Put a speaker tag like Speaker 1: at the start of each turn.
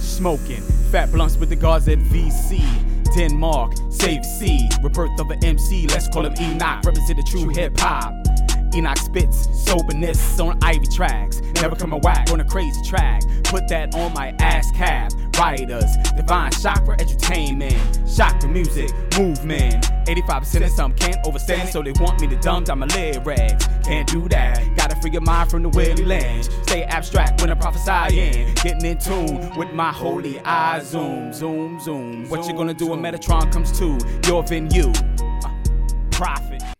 Speaker 1: Smoking fat blunts with the guards at VC. Denmark, save C. Rebirth of an MC, let's call him Enoch. Represent the true hip hop. Enoch spits soberness on Ivy tracks. Never come a whack on a crazy track. Put that on my ASCAP. Writers, divine chakra entertainment. Shock the music, movement. 85% of some can't overstand, so they want me to dumb down my lyrics. Can't do that. Gotta free your mind from the Willie Lynch. Stay abstract when I'm prophesying. Getting in tune with my holy eyes. Zoom, zoom, zoom. What you gonna do when Metatron comes to your venue? Uh, profit.